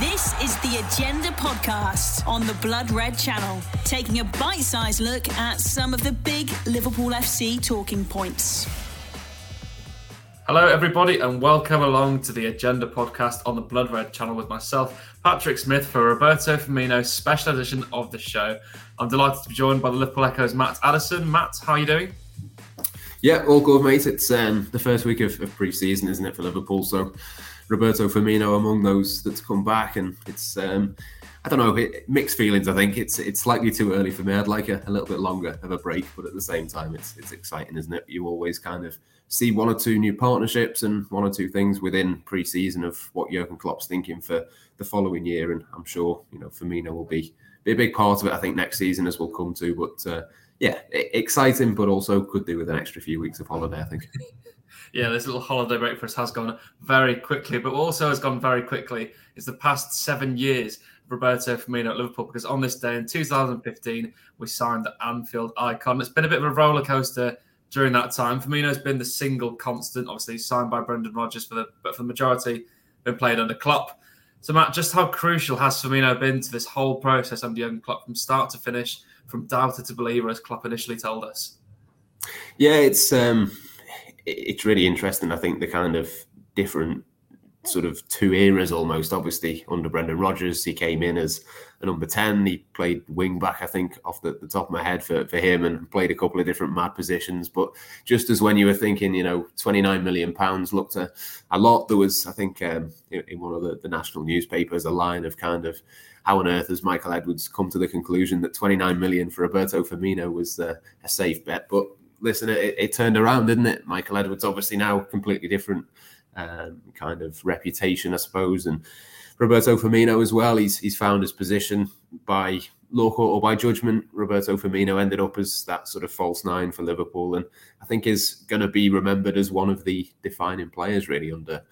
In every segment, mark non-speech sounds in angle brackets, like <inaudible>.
This is the Agenda podcast on the Blood Red Channel, taking a bite sized look at some of the big Liverpool FC talking points. Hello, everybody, and welcome along to the Agenda podcast on the Blood Red channel with myself, Patrick Smith, for Roberto Firmino's special edition of the show. I'm delighted to be joined by the Liverpool Echo's Matt Addison. Matt, how are you doing? Yeah, all good, mate. It's um, the first week of, of pre-season, isn't it, for Liverpool? So Roberto Firmino among those that's come back, and it's um, I don't know, it, mixed feelings. I think it's it's slightly too early for me. I'd like a, a, little bit longer of a break, but at the same time, it's it's exciting, isn't it? You always kind of see one or two new partnerships and one or two things within pre-season of what Jurgen Klopp's thinking for the following year, and I'm sure you know Firmino will be be a big part of it. I think next season, as we'll come to, but. Uh, yeah, exciting, but also could do with an extra few weeks of holiday. I think. <laughs> yeah, this little holiday break for us has gone very quickly, but also has gone very quickly is the past seven years of Roberto Firmino at Liverpool. Because on this day in 2015, we signed the Anfield icon. It's been a bit of a roller coaster during that time. Firmino's been the single constant. Obviously, signed by Brendan Rodgers for the but for the majority, been played under Klopp. So, Matt, just how crucial has Firmino been to this whole process under Jurgen Klopp from start to finish? from doubter to believer, as Klopp initially told us. Yeah, it's um, it's really interesting. I think the kind of different sort of two eras almost. Obviously, under Brendan Rodgers, he came in as a number 10. He played wing back, I think, off the, the, top of my head for, for him and played a couple of different mad positions. But just as when you were thinking, you know, 29 million pounds looked a, a lot, there was, I think, um, in one of the, the national newspapers, a line of kind of, how on earth has Michael Edwards come to the conclusion that 29 million for Roberto Firmino was uh, a safe bet? But listen, it, it, turned around, didn't it? Michael Edwards obviously now completely different um, kind of reputation, I suppose, and Roberto Firmino as well. He's he's found his position by luck or by judgment. Roberto Firmino ended up as that sort of false nine for Liverpool, and I think is going to be remembered as one of the defining players really under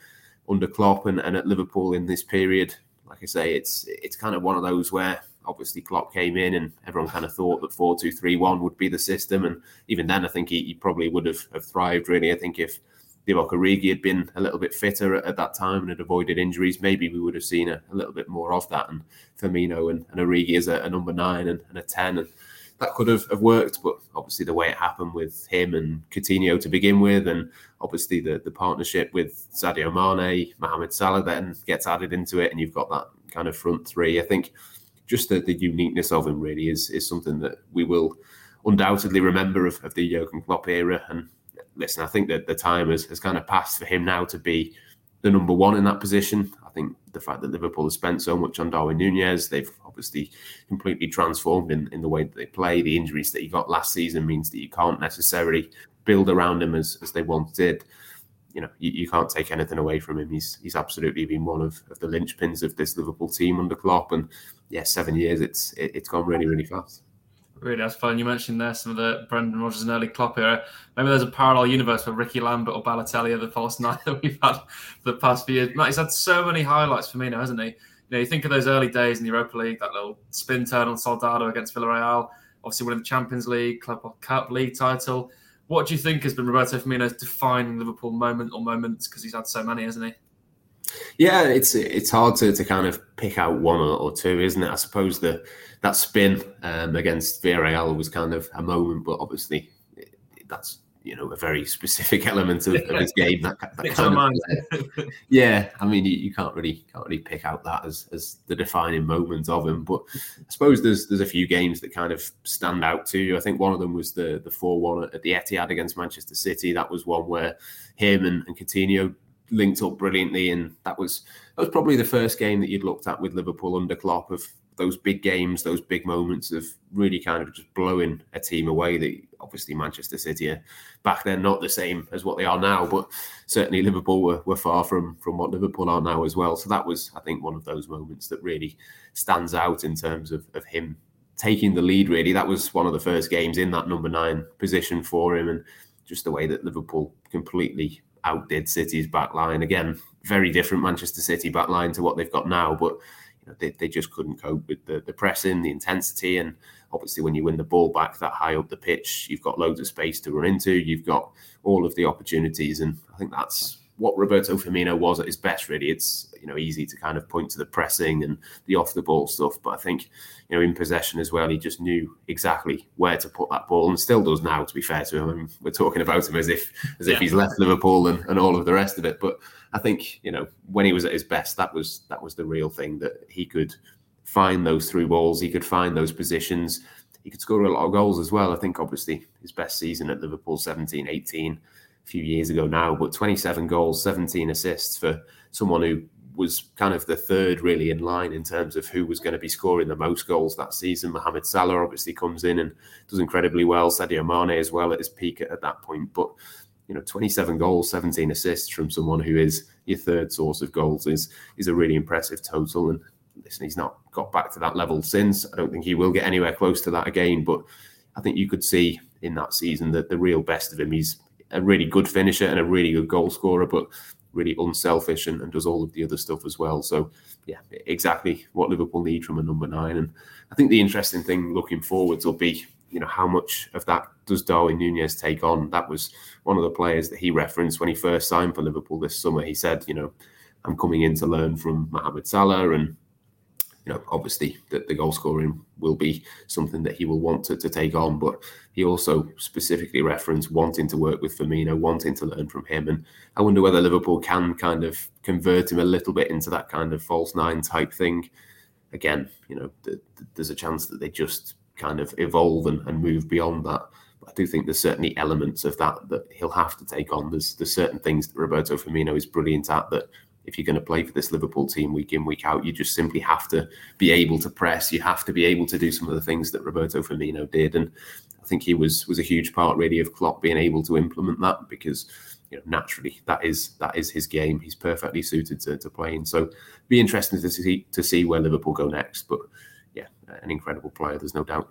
under Klopp and, and at Liverpool in this period like I say, it's it's kind of one of those where obviously Klopp came in and everyone kind of thought that four two three one would be the system, and even then, I think he, he probably would have, have thrived. Really, I think if Divock Origi had been a little bit fitter at, at, that time and had avoided injuries, maybe we would have seen a, a little bit more of that. And Firmino and, and Origi as a, a number nine and, and, a ten, and that could have, have worked. But obviously, the way it happened with him and Coutinho to begin with, and obviously the, the partnership with Sadio Mane, Mohamed Salah then gets added into it, and you've got that kind of front three. I think just the, the uniqueness of him really is is something that we will undoubtedly remember of, of the Jurgen Klopp era. And listen, I think that the time has, has kind of passed for him now to be the number one in that position. I think the fact that Liverpool has spent so much on Darwin Nunez, they've obviously completely transformed in, in the way that they play. The injuries that he got last season means that you can't necessarily build around him as, as they once did. You know, you, you can't take anything away from him. He's he's absolutely been one of, of the linchpins of this Liverpool team under Klopp. And yeah, seven years, it's it, it's gone really, really fast. Really, that's fun. You mentioned there some of the Brendan Rodgers and early Klopp era. Maybe there's a parallel universe where Ricky Lambert or Balotelli are the false <laughs> nine that we've had for the past few years. Matt, he's had so many highlights for me now, hasn't he? You know, you think of those early days in the Europa League, that little spin turn on Soldado against Villarreal, obviously winning the Champions League, Club Cup, League title. What do you think has been Roberto Firmino's defining Liverpool moment or moments? Because he's had so many, hasn't he? Yeah, it's it's hard to, to kind of pick out one or, two, isn't it? I suppose the that spin um, against Villarreal was kind of a moment, but obviously that's you know a very specific <laughs> element of, of his game. That, that kind of, yeah, I mean you, you, can't really can't really pick out that as, as the defining moment of him. But I suppose there's there's a few games that kind of stand out to you. I think one of them was the the four one at the Etihad against Manchester City. That was one where him and, and Coutinho linked up brilliantly, and that was that was probably the first game that you'd looked at with Liverpool under Klopp of those big games, those big moments of really kind of just blowing a team away. That obviously Manchester City are back then not the same as what they are now, but certainly Liverpool were, were far from from what Liverpool are now as well. So that was, I think, one of those moments that really stands out in terms of, of him taking the lead. Really, that was one of the first games in that number nine position for him, and just the way that Liverpool completely outdid City's back line. Again, very different Manchester City back line to what they've got now, but you know, they, they just couldn't cope with the, the pressing, the intensity, and obviously when you win the ball back that high up the pitch, you've got loads of space to run into. You've got all of the opportunities, and I think that's what Roberto Firmino was at his best. Really, it's you know easy to kind of point to the pressing and the off the ball stuff, but I think you know in possession as well, he just knew exactly where to put that ball, and still does now. To be fair to him, I mean, we're talking about him as if as yeah. if he's left Liverpool and, and all of the rest of it, but I think you know when he was at his best, that was that was the real thing that he could find those through balls, he could find those positions he could score a lot of goals as well. I think obviously his best season at Liverpool 17 18 a few years ago now, but 27 goals, 17 assists for someone who was kind of the third really in line in terms of who was going to be scoring the most goals that season. Mohamed Salah obviously comes in and does incredibly well. Sadio Mane as well at his peak at, at that point. But you know, 27 goals, 17 assists from someone who is your third source of goals is is a really impressive total. And listen, he's not got back to that level since. I don't think he will get anywhere close to that again. But I think you could see in that season that the real best of him. He's a really good finisher and a really good goal scorer, but really unselfish and, and, does all of the other stuff as well. So, yeah, exactly what Liverpool need from a number nine. And I think the interesting thing looking forwards will be, you know, how much of that does Darwin Nunez take on? That was one of the players that he referenced when he first signed for Liverpool this summer. He said, you know, I'm coming in to learn from Mohamed Salah and you know, obviously the, the goal scoring will be something that he will want to, to take on. But he also specifically referenced wanting to work with Firmino, wanting to learn from him. And I wonder whether Liverpool can kind of convert him a little bit into that kind of false nine type thing. Again, you know, the, the, there's a chance that they just kind of evolve and, and move beyond that. But I do think there's certainly elements of that that he'll have to take on. There's there's certain things that Roberto Firmino is brilliant at that if you're going to play for this Liverpool team week in, week out, you just simply have to be able to press. You have to be able to do some of the things that Roberto Firmino did. And I think he was was a huge part really of Klopp being able to implement that because you know naturally that is that is his game. He's perfectly suited to, to playing. So be interesting to see to see where Liverpool go next. But yeah, an incredible player, there's no doubt.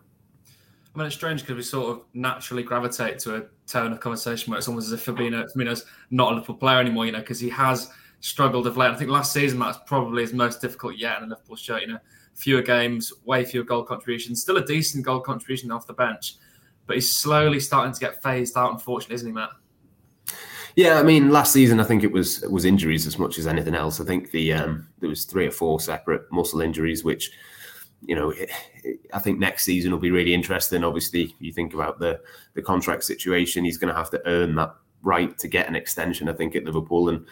I mean, it's strange because we sort of naturally gravitate to a tone of conversation where it's almost as if Firmino, Firmino's not a Liverpool player anymore, you know, because he has struggled of late. I think last season that's probably his most difficult yet in a Liverpool shirt. You know, fewer games, way fewer goal contributions, still a decent goal contribution off the bench, but he's slowly starting to get phased out. Unfortunately, isn't he, Matt? Yeah, I mean, last season I think it was it was injuries as much as anything else. I think the um, there was three or four separate muscle injuries, which you know, I think next season will be really interesting. Obviously, you think about the the contract situation; he's going to have to earn that right to get an extension. I think at Liverpool, and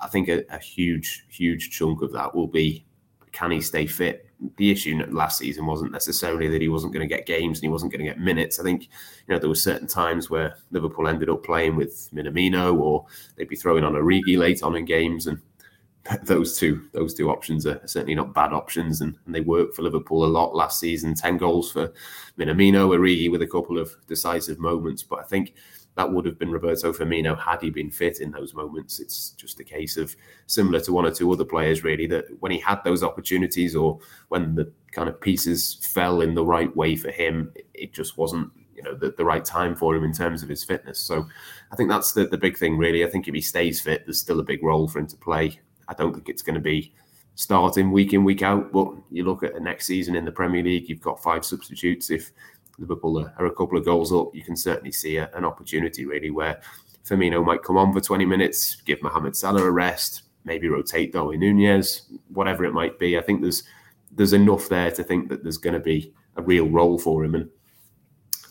I think a, a, huge, huge chunk of that will be can he stay fit? The issue last season wasn't necessarily that he wasn't going to get games and he wasn't going to get minutes. I think you know there were certain times where Liverpool ended up playing with Minamino or they'd be throwing on Origi late on in games, and <laughs> those two those two options are certainly not bad options, and, and they worked for Liverpool a lot last season. Ten goals for Minamino, Origi with a couple of decisive moments, but I think that would have been Roberto Firmino had he been fit in those moments. It's just a case of similar to one or two other players, really, that when he had those opportunities or when the kind of pieces fell in the right way for him, it just wasn't you know the, the right time for him in terms of his fitness. So I think that's the, the big thing, really. I think if he stays fit, there's still a big role for him to play. I don't think it's going to be starting week in, week out. But you look at the next season in the Premier League, you've got five substitutes. If Liverpool are, are a couple of goals up, you can certainly see a, an opportunity really where Firmino might come on for 20 minutes, give Mohamed Salah a rest, maybe rotate Darwin Nunez, whatever it might be. I think there's there's enough there to think that there's going to be a real role for him. And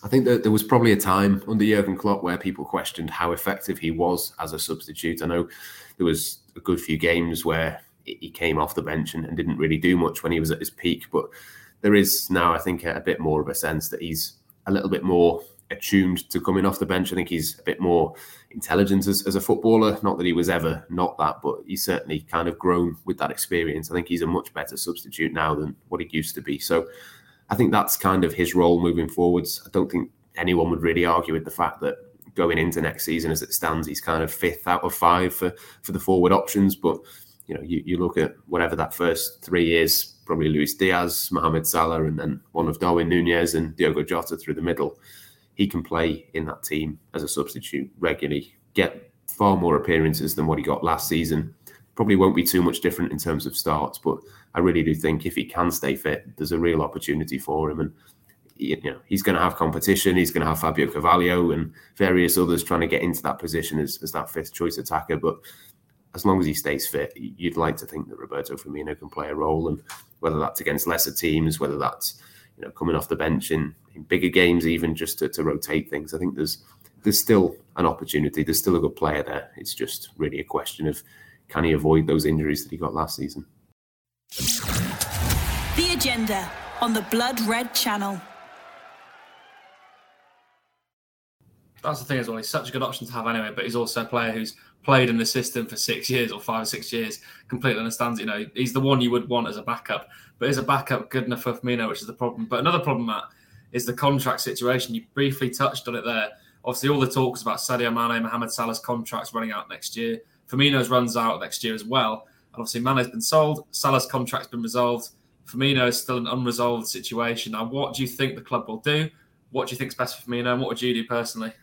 I think that there was probably a time under Jurgen Klopp where people questioned how effective he was as a substitute. I know there was a good few games where he came off the bench and, and didn't really do much when he was at his peak, but there is now, I think, a, bit more of a sense that he's a little bit more attuned to coming off the bench. I think he's a bit more intelligent as, as, a footballer. Not that he was ever not that, but he's certainly kind of grown with that experience. I think he's a much better substitute now than what he used to be. So I think that's kind of his role moving forwards. I don't think anyone would really argue with the fact that going into next season as it stands, he's kind of fifth out of five for, for the forward options. But you know, you, you look at whatever that first three years probably Luis Diaz, Mohamed Salah, and then one of Darwin Nunez and Diogo Jota through the middle. He can play in that team as a substitute regularly, get far more appearances than what he got last season. Probably won't be too much different in terms of starts, but I really do think if he can stay fit, there's a real opportunity for him. And you know, he's going to have competition. He's going to have Fabio Carvalho and various others trying to get into that position as, as that fifth choice attacker. But as long as he stays fit, you'd like to think that Roberto Firmino can play a role, and whether that's against lesser teams, whether that's you know coming off the bench in, in bigger games, even just to, to rotate things. I think there's there's still an opportunity. There's still a good player there. It's just really a question of can he avoid those injuries that he got last season. The agenda on the Blood Red Channel. That's the thing as well. He's such a good option to have anyway, but he's also a player who's played in the system for six years or five or six years, completely understands. You know, he's the one you would want as a backup. But is a backup good enough for Firmino, which is the problem. But another problem, Matt, is the contract situation. You briefly touched on it there. Obviously, all the talks about Sadio Mane, Mohamed Salah's contracts running out next year. Firmino's runs out next year as well. And obviously, Mane's been sold. Salah's contract's been resolved. Firmino is still an unresolved situation. Now, what do you think the club will do? What do you think is best for Firmino? And what would you do personally?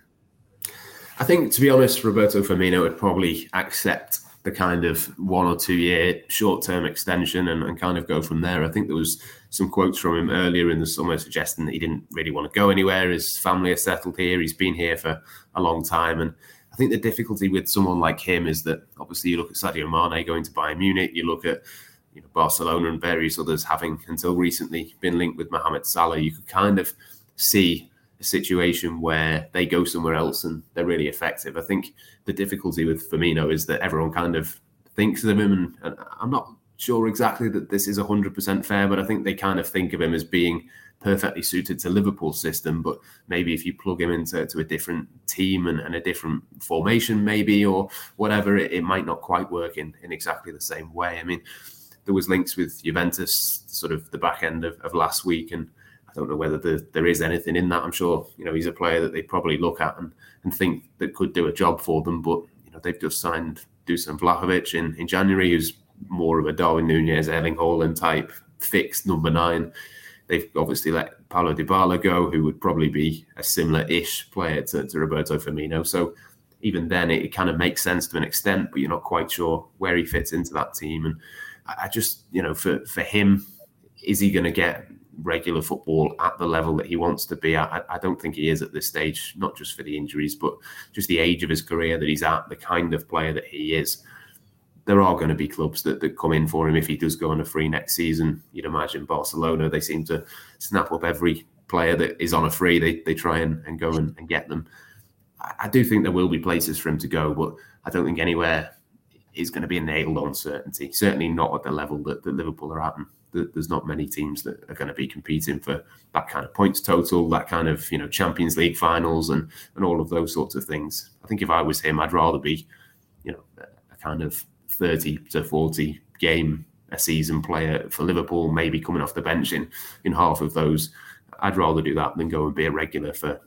I think, to be honest, Roberto Firmino would probably accept the kind of one or two year short term extension and, and, kind of go from there. I think there was some quotes from him earlier in the summer suggesting that he didn't really want to go anywhere. His family are settled here. He's been here for a long time. And I think the difficulty with someone like him is that obviously you look at Sadio Mane going to Bayern Munich, you look at you know, Barcelona and various others having until recently been linked with Mohamed Salah. You could kind of see a situation where they go somewhere else and they're really effective. I think the difficulty with Firmino is that everyone kind of thinks of him, and, and I'm not sure exactly that this is 100% fair, but I think they kind of think of him as being perfectly suited to Liverpool's system. But maybe if you plug him into to a different team and, and a different formation, maybe or whatever, it, it might not quite work in, in exactly the same way. I mean, there was links with Juventus sort of the back end of, of last week, and I don't know whether the, there is anything in that. I'm sure you know he's a player that they probably look at and, and think that could do a job for them. But you know they've just signed Dusan Vlahovic in, in January, who's more of a Darwin Nunez, Erling Haaland type fixed number nine. They've obviously let Paulo Dybala go, who would probably be a similar-ish player to, to Roberto Firmino. So even then, it, it, kind of makes sense to an extent, but you're not quite sure where he fits into that team. And I, I just, you know, for for him, is he going to get regular football at the level that he wants to be at. I, I, don't think he is at this stage, not just for the injuries, but just the age of his career that he's at, the kind of player that he is. There are going to be clubs that, that come in for him if he does go on a free next season. You'd imagine Barcelona, they seem to snap up every player that is on a free. They, they try and, and go and, and get them. I, I do think there will be places for him to go, but I don't think anywhere is going to be a nailed on certainty. Certainly not at the level that, that Liverpool are at. There's not many teams that are going to be competing for that kind of points total, that kind of you know Champions League finals, and and all of those sorts of things. I think if I was him, I'd rather be, you know, a kind of thirty to forty game a season player for Liverpool, maybe coming off the bench in in half of those. I'd rather do that than go and be a regular for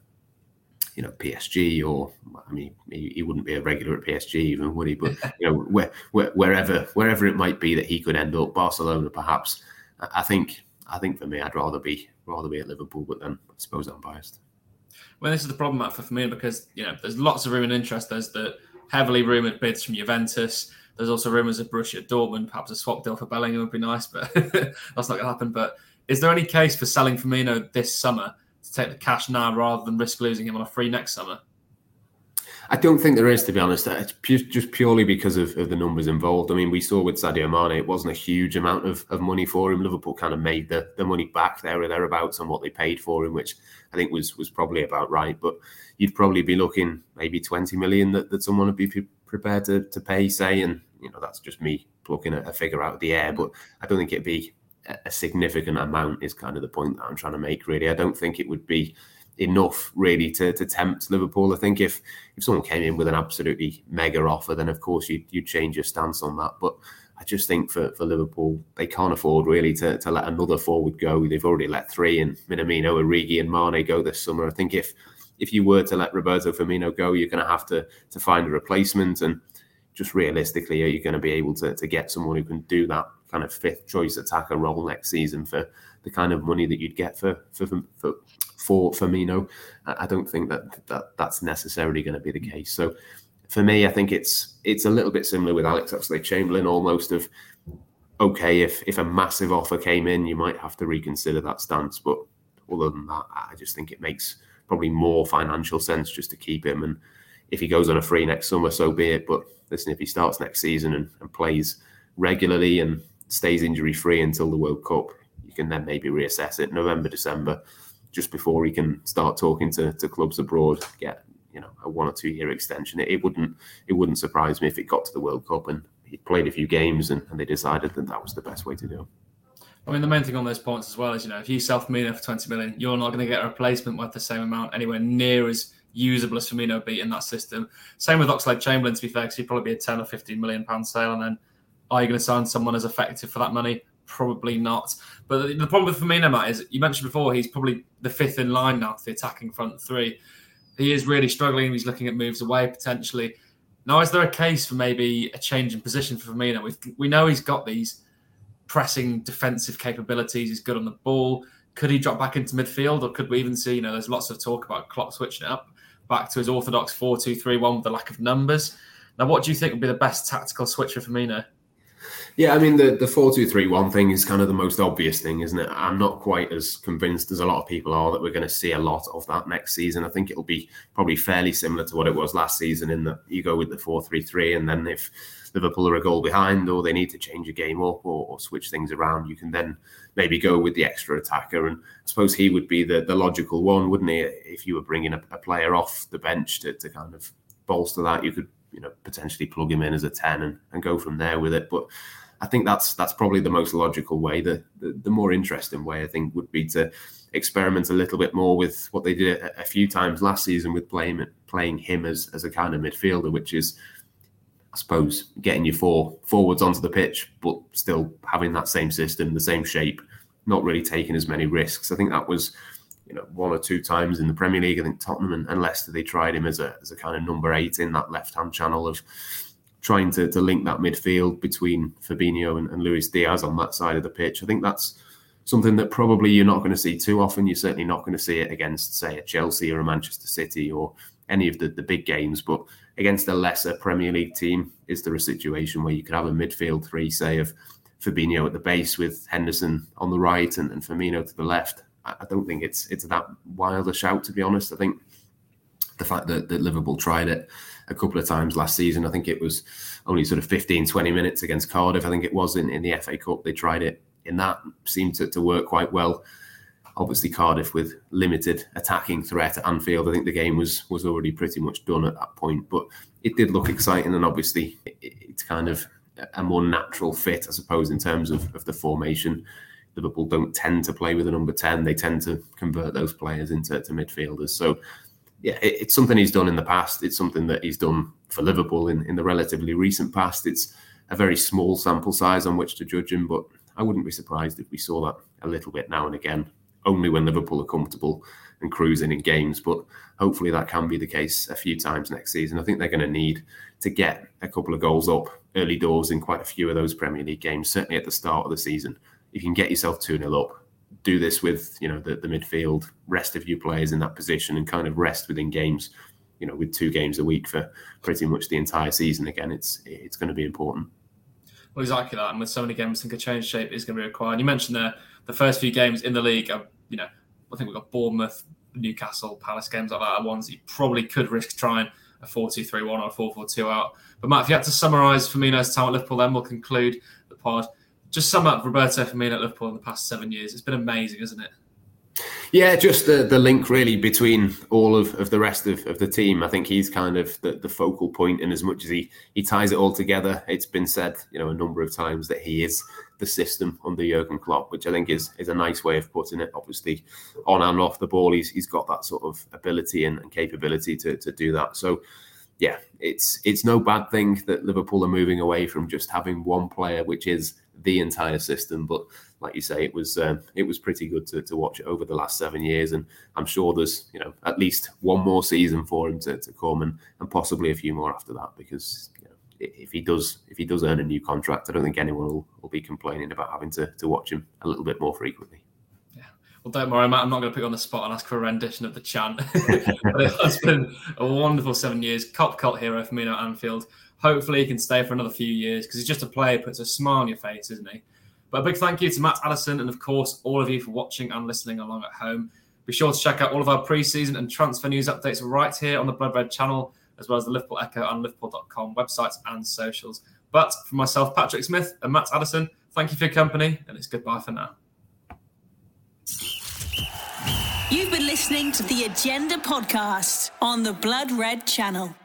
you know PSG or I mean he, he, wouldn't be a regular at PSG even would he but you know where, where, wherever wherever it might be that he could end up Barcelona perhaps I think I think for me I'd rather be rather be at Liverpool but then I suppose I'm biased. Well this is the problem Matt, for me because you know there's lots of room and interest. There's the heavily rumoured bids from Juventus. There's also rumours of Borussia Dortmund. Perhaps a swap deal for Bellingham would be nice but <laughs> that's not going to happen. But is there any case for selling Firmino this summer to take the cash now rather than risk losing him on a free next summer? I don't think there is, to be honest. It's pu- just purely because of, of, the numbers involved. I mean, we saw with Sadio Mane, it wasn't a huge amount of, of money for him. Liverpool kind of made the, the money back there or thereabouts on what they paid for him, which I think was was probably about right. But you'd probably be looking maybe 20 million that, that someone would be prepared to, to pay, say. And, you know, that's just me plucking a, a figure out of the air. But I don't think it'd be a significant amount is kind of the point that I'm trying to make. Really, I don't think it would be enough really to, to tempt Liverpool. I think if if someone came in with an absolutely mega offer, then of course you'd, you'd change your stance on that. But I just think for, for Liverpool, they can't afford really to, to let another forward go. They've already let three in Minamino, Origi, and Mane go this summer. I think if if you were to let Roberto Firmino go, you're going to have to to find a replacement. And just realistically, are you going to be able to, to get someone who can do that kind of fifth choice attacker role next season for the kind of money that you'd get for for for, for Firmino. I don't think that, that that's necessarily going to be the mm. case. So for me, I think it's it's a little bit similar with Alex Oxlade Chamberlain, almost of okay, if if a massive offer came in, you might have to reconsider that stance. But other than that, I just think it makes probably more financial sense just to keep him and if he goes on a free next summer, so be it. But listen, if he starts next season and, and plays regularly and stays injury free until the World Cup, you can then maybe reassess it November, December, just before he can start talking to, to clubs abroad, get you know a one or two year extension. It, it wouldn't it wouldn't surprise me if it got to the World Cup and he played a few games and, and they decided that that was the best way to do. It. I mean, the main thing on those points as well is, you know, if you sell Firmino for 20 million, you're not going to get a replacement worth the same amount anywhere near as usable as Firmino beat in that system. Same with Oxlade Chamberlain, to be fair, because he'd probably be a 10 or 15 million pound sale. And then are you going to sign someone as effective for that money? Probably not. But the, the problem with Firmino, Matt, is you mentioned before he's probably the fifth in line now to the attacking front three. He is really struggling. He's looking at moves away potentially. Now, is there a case for maybe a change in position for Firmino? we we know he's got these pressing defensive capabilities. He's good on the ball. Could he drop back into midfield, or could we even see? You know, there's lots of talk about Klopp switching it up back to his orthodox 4 2 3 1 with the lack of numbers. Now, what do you think would be the best tactical switch for Firmino? Yeah, I mean the the four two three one thing is kind of the most obvious thing, isn't it? I'm not quite as convinced as a lot of people are that we're going to see a lot of that next season. I think it'll be probably fairly similar to what it was last season in that you go with the four three three, and then if Liverpool are a goal behind or they need to change a game up or, or switch things around, you can then maybe go with the extra attacker. And I suppose he would be the the logical one, wouldn't he? If you were bringing a, a player off the bench to, to kind of bolster that, you could you know potentially plug him in as a ten and, and go from there with it, but. I think that's that's probably the most logical way. The, the, the more interesting way, I think, would be to experiment a little bit more with what they did a, a, few times last season with playing playing him as as a kind of midfielder, which is, I suppose, getting your four forwards onto the pitch, but still having that same system, the same shape, not really taking as many risks. I think that was. You know, one or two times in the Premier League, I think Tottenham and, and Leicester they tried him as a as a kind of number eight in that left hand channel of trying to, to link that midfield between Fabinho and, and Luis Diaz on that side of the pitch. I think that's something that probably you're not going to see too often. You're certainly not going to see it against, say, a Chelsea or a Manchester City or any of the, the big games. But against a lesser Premier League team, is there a situation where you could have a midfield three, say, of Fabinho at the base with Henderson on the right and, and Firmino to the left? I, don't think it's it's that wild a shout, to be honest. I think the fact that, that Liverpool tried it a couple of times last season. I think it was only sort of 15, 20 minutes against Cardiff. I think it was in, in the FA Cup. They tried it in that, seemed to, to work quite well. Obviously, Cardiff with limited attacking threat at Anfield. I think the game was was already pretty much done at that point, but it did look exciting, and obviously, it, it's kind of a more natural fit, I suppose, in terms of, of the formation. Liverpool don't tend to play with a number 10. They tend to convert those players into midfielders. So yeah, it, it's something he's done in the past. It's something that he's done for Liverpool in, in the relatively recent past. It's a very small sample size on which to judge him, but I wouldn't be surprised if we saw that a little bit now and again, only when Liverpool are comfortable and cruising in games. But hopefully that can be the case a few times next season. I think they're going to need to get a couple of goals up early doors in quite a few of those Premier League games, certainly at the start of the season. You can get yourself 2 0 up, do this with you know the, the midfield, rest of you players in that position, and kind of rest within games. You know, with two games a week for pretty much the entire season. Again, it's it's going to be important. Well, exactly that, and with so many games, I think a change shape is going to be required. You mentioned the the first few games in the league. You know, I think we've got Bournemouth, Newcastle, Palace games like that are ones that you probably could risk trying a 4-2-3-1 or a 4-4-2 out. But Matt, if you had to summarise Firmino's time at Liverpool, then we'll conclude the pod just sum up Roberto Firmino at Liverpool in the past seven years. It's been amazing, isn't it? Yeah, just the, the link really between all of, of the rest of, of the team. I think he's kind of the, the focal point, and as much as he, he ties it all together, it's been said, you know, a number of times that he is the system under Jurgen Klopp, which I think is is a nice way of putting it. Obviously, on and off the ball, he's he's got that sort of ability and, and capability to, to do that. So yeah, it's it's no bad thing that Liverpool are moving away from just having one player, which is the entire system. But like you say, it was um, it was pretty good to, to watch over the last seven years, and I'm sure there's you know at least one more season for him to, to come, and, and possibly a few more after that because. You know, if he does, if he does earn a new contract, I don't think anyone will, will be complaining about having to, to watch him a little bit more frequently. Yeah. Well, don't worry, Matt. I'm not going to put you on the spot and ask for a rendition of the chant. <laughs> but it has been a wonderful seven years. Kop cult hero for me at Anfield. Hopefully, he can stay for another few years because he's just a player, puts a smile on your face, isn't he? But a big thank you to Matt Addison and, of course, all of you for watching and listening along at home. Be sure to check out all of our preseason and transfer news updates right here on the Blood Red channel, as well as the Liverpool Echo and Liverpool.com websites and socials. But for myself, Patrick Smith and Matt Addison, thank you for your company, and it's goodbye for now. You've been listening to the Agenda Podcast on the Blood Red Channel.